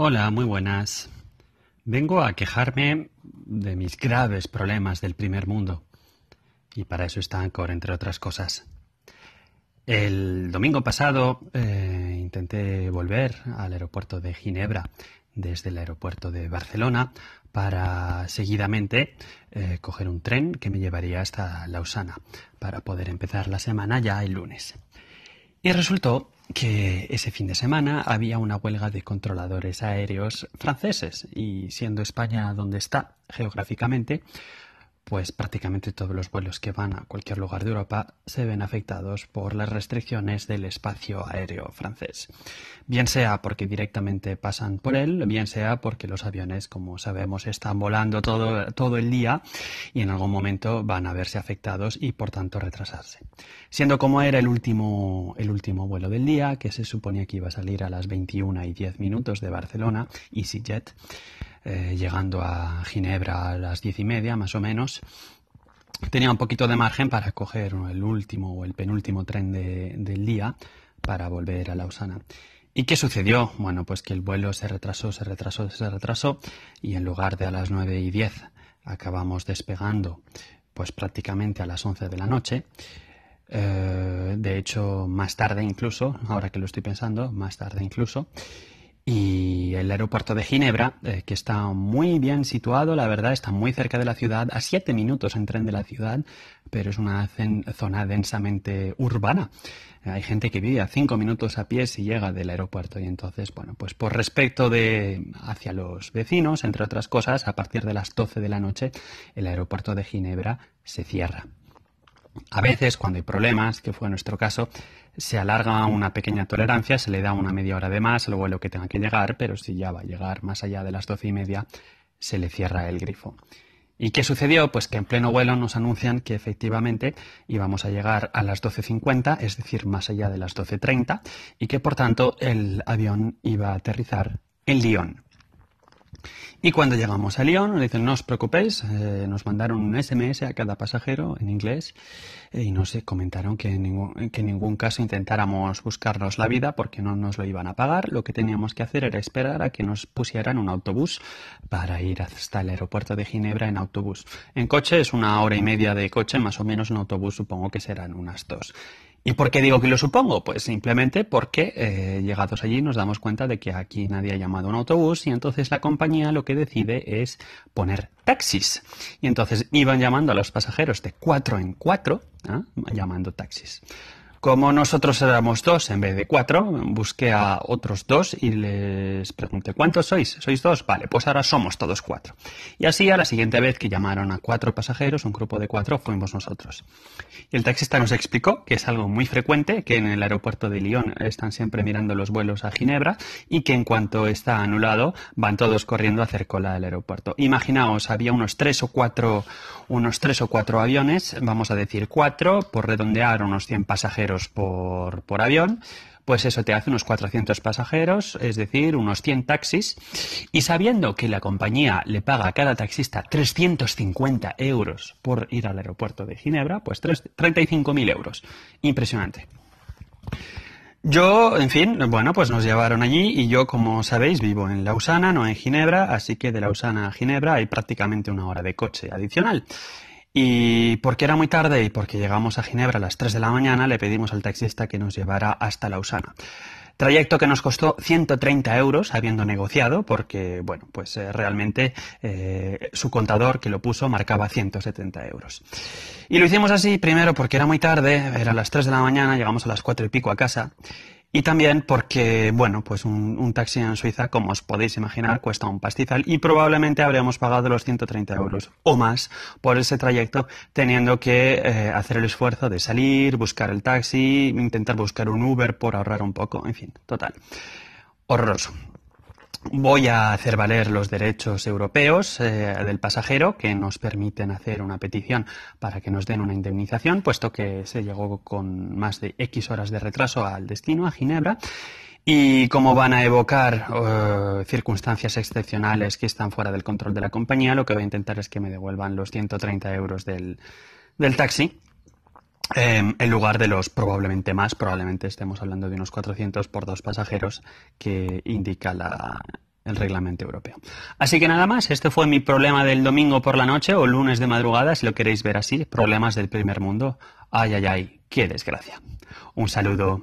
Hola, muy buenas. Vengo a quejarme de mis graves problemas del primer mundo. Y para eso está Anchor, entre otras cosas. El domingo pasado eh, intenté volver al aeropuerto de Ginebra desde el aeropuerto de Barcelona para seguidamente eh, coger un tren que me llevaría hasta Lausana para poder empezar la semana ya el lunes. Y resultó que ese fin de semana había una huelga de controladores aéreos franceses y siendo España donde está geográficamente, pues prácticamente todos los vuelos que van a cualquier lugar de Europa se ven afectados por las restricciones del espacio aéreo francés. Bien sea porque directamente pasan por él, bien sea porque los aviones, como sabemos, están volando todo, todo el día y en algún momento van a verse afectados y por tanto retrasarse. Siendo como era el último, el último vuelo del día, que se suponía que iba a salir a las 21 y 10 minutos de Barcelona, EasyJet, eh, llegando a Ginebra a las diez y media más o menos, tenía un poquito de margen para coger el último o el penúltimo tren del día para volver a Lausana. ¿Y qué sucedió? Bueno, pues que el vuelo se retrasó, se retrasó, se retrasó y en lugar de a las nueve y diez acabamos despegando pues prácticamente a las once de la noche. Eh, de hecho, más tarde incluso, ahora que lo estoy pensando, más tarde incluso. Y el aeropuerto de Ginebra, eh, que está muy bien situado, la verdad, está muy cerca de la ciudad, a siete minutos en tren de la ciudad, pero es una zona densamente urbana. Hay gente que vive a cinco minutos a pie si llega del aeropuerto y entonces, bueno, pues por respecto de hacia los vecinos, entre otras cosas, a partir de las 12 de la noche, el aeropuerto de Ginebra se cierra. A veces, cuando hay problemas, que fue nuestro caso, se alarga una pequeña tolerancia, se le da una media hora de más al vuelo que tenga que llegar, pero si ya va a llegar más allá de las doce y media, se le cierra el grifo. ¿Y qué sucedió? Pues que en pleno vuelo nos anuncian que efectivamente íbamos a llegar a las 12.50, es decir, más allá de las 12.30, y que por tanto el avión iba a aterrizar en Lyon. Y cuando llegamos a Lyon, nos dicen, no os preocupéis, eh, nos mandaron un SMS a cada pasajero en inglés eh, y nos comentaron que en, ningún, que en ningún caso intentáramos buscarnos la vida porque no nos lo iban a pagar. Lo que teníamos que hacer era esperar a que nos pusieran un autobús para ir hasta el aeropuerto de Ginebra en autobús. En coche es una hora y media de coche, más o menos en autobús supongo que serán unas dos. ¿Y por qué digo que lo supongo? Pues simplemente porque eh, llegados allí nos damos cuenta de que aquí nadie ha llamado un autobús y entonces la compañía lo que decide es poner taxis. Y entonces iban llamando a los pasajeros de cuatro en cuatro, ¿ah? llamando taxis. Como nosotros éramos dos en vez de cuatro, busqué a otros dos y les pregunté, ¿cuántos sois? ¿Sois dos? Vale, pues ahora somos todos cuatro. Y así a la siguiente vez que llamaron a cuatro pasajeros, un grupo de cuatro, fuimos nosotros. Y el taxista nos explicó que es algo muy frecuente, que en el aeropuerto de Lyon están siempre mirando los vuelos a Ginebra y que en cuanto está anulado van todos corriendo a hacer cola del aeropuerto. Imaginaos, había unos tres o cuatro, unos tres o cuatro aviones, vamos a decir cuatro, por redondear unos 100 pasajeros por, por avión, pues eso te hace unos 400 pasajeros, es decir, unos 100 taxis, y sabiendo que la compañía le paga a cada taxista 350 euros por ir al aeropuerto de Ginebra, pues 35.000 euros. Impresionante. Yo, en fin, bueno, pues nos llevaron allí y yo, como sabéis, vivo en Lausana, no en Ginebra, así que de Lausana a Ginebra hay prácticamente una hora de coche adicional. Y porque era muy tarde y porque llegamos a Ginebra a las 3 de la mañana, le pedimos al taxista que nos llevara hasta Lausana. Trayecto que nos costó 130 euros, habiendo negociado, porque, bueno, pues eh, realmente eh, su contador que lo puso marcaba 170 euros. Y lo hicimos así, primero porque era muy tarde, era las 3 de la mañana, llegamos a las 4 y pico a casa, y también porque, bueno, pues un, taxi en Suiza, como os podéis imaginar, cuesta un pastizal y probablemente habríamos pagado los 130 euros o más por ese trayecto, teniendo que eh, hacer el esfuerzo de salir, buscar el taxi, intentar buscar un Uber por ahorrar un poco, en fin, total. Horroroso voy a hacer valer los derechos europeos eh, del pasajero que nos permiten hacer una petición para que nos den una indemnización, puesto que se llegó con más de X horas de retraso al destino, a Ginebra. Y como van a evocar eh, circunstancias excepcionales que están fuera del control de la compañía, lo que voy a intentar es que me devuelvan los 130 euros del, del taxi Em, en lugar de los probablemente más, probablemente estemos hablando de unos 400 por dos pasajeros que indica el reglamento europeo. Así que nada más, este fue mi problema del domingo por la noche o lunes de madrugada, si lo queréis ver así, problemas del primer mundo. Ay, ay, ay, qué desgracia. Un saludo.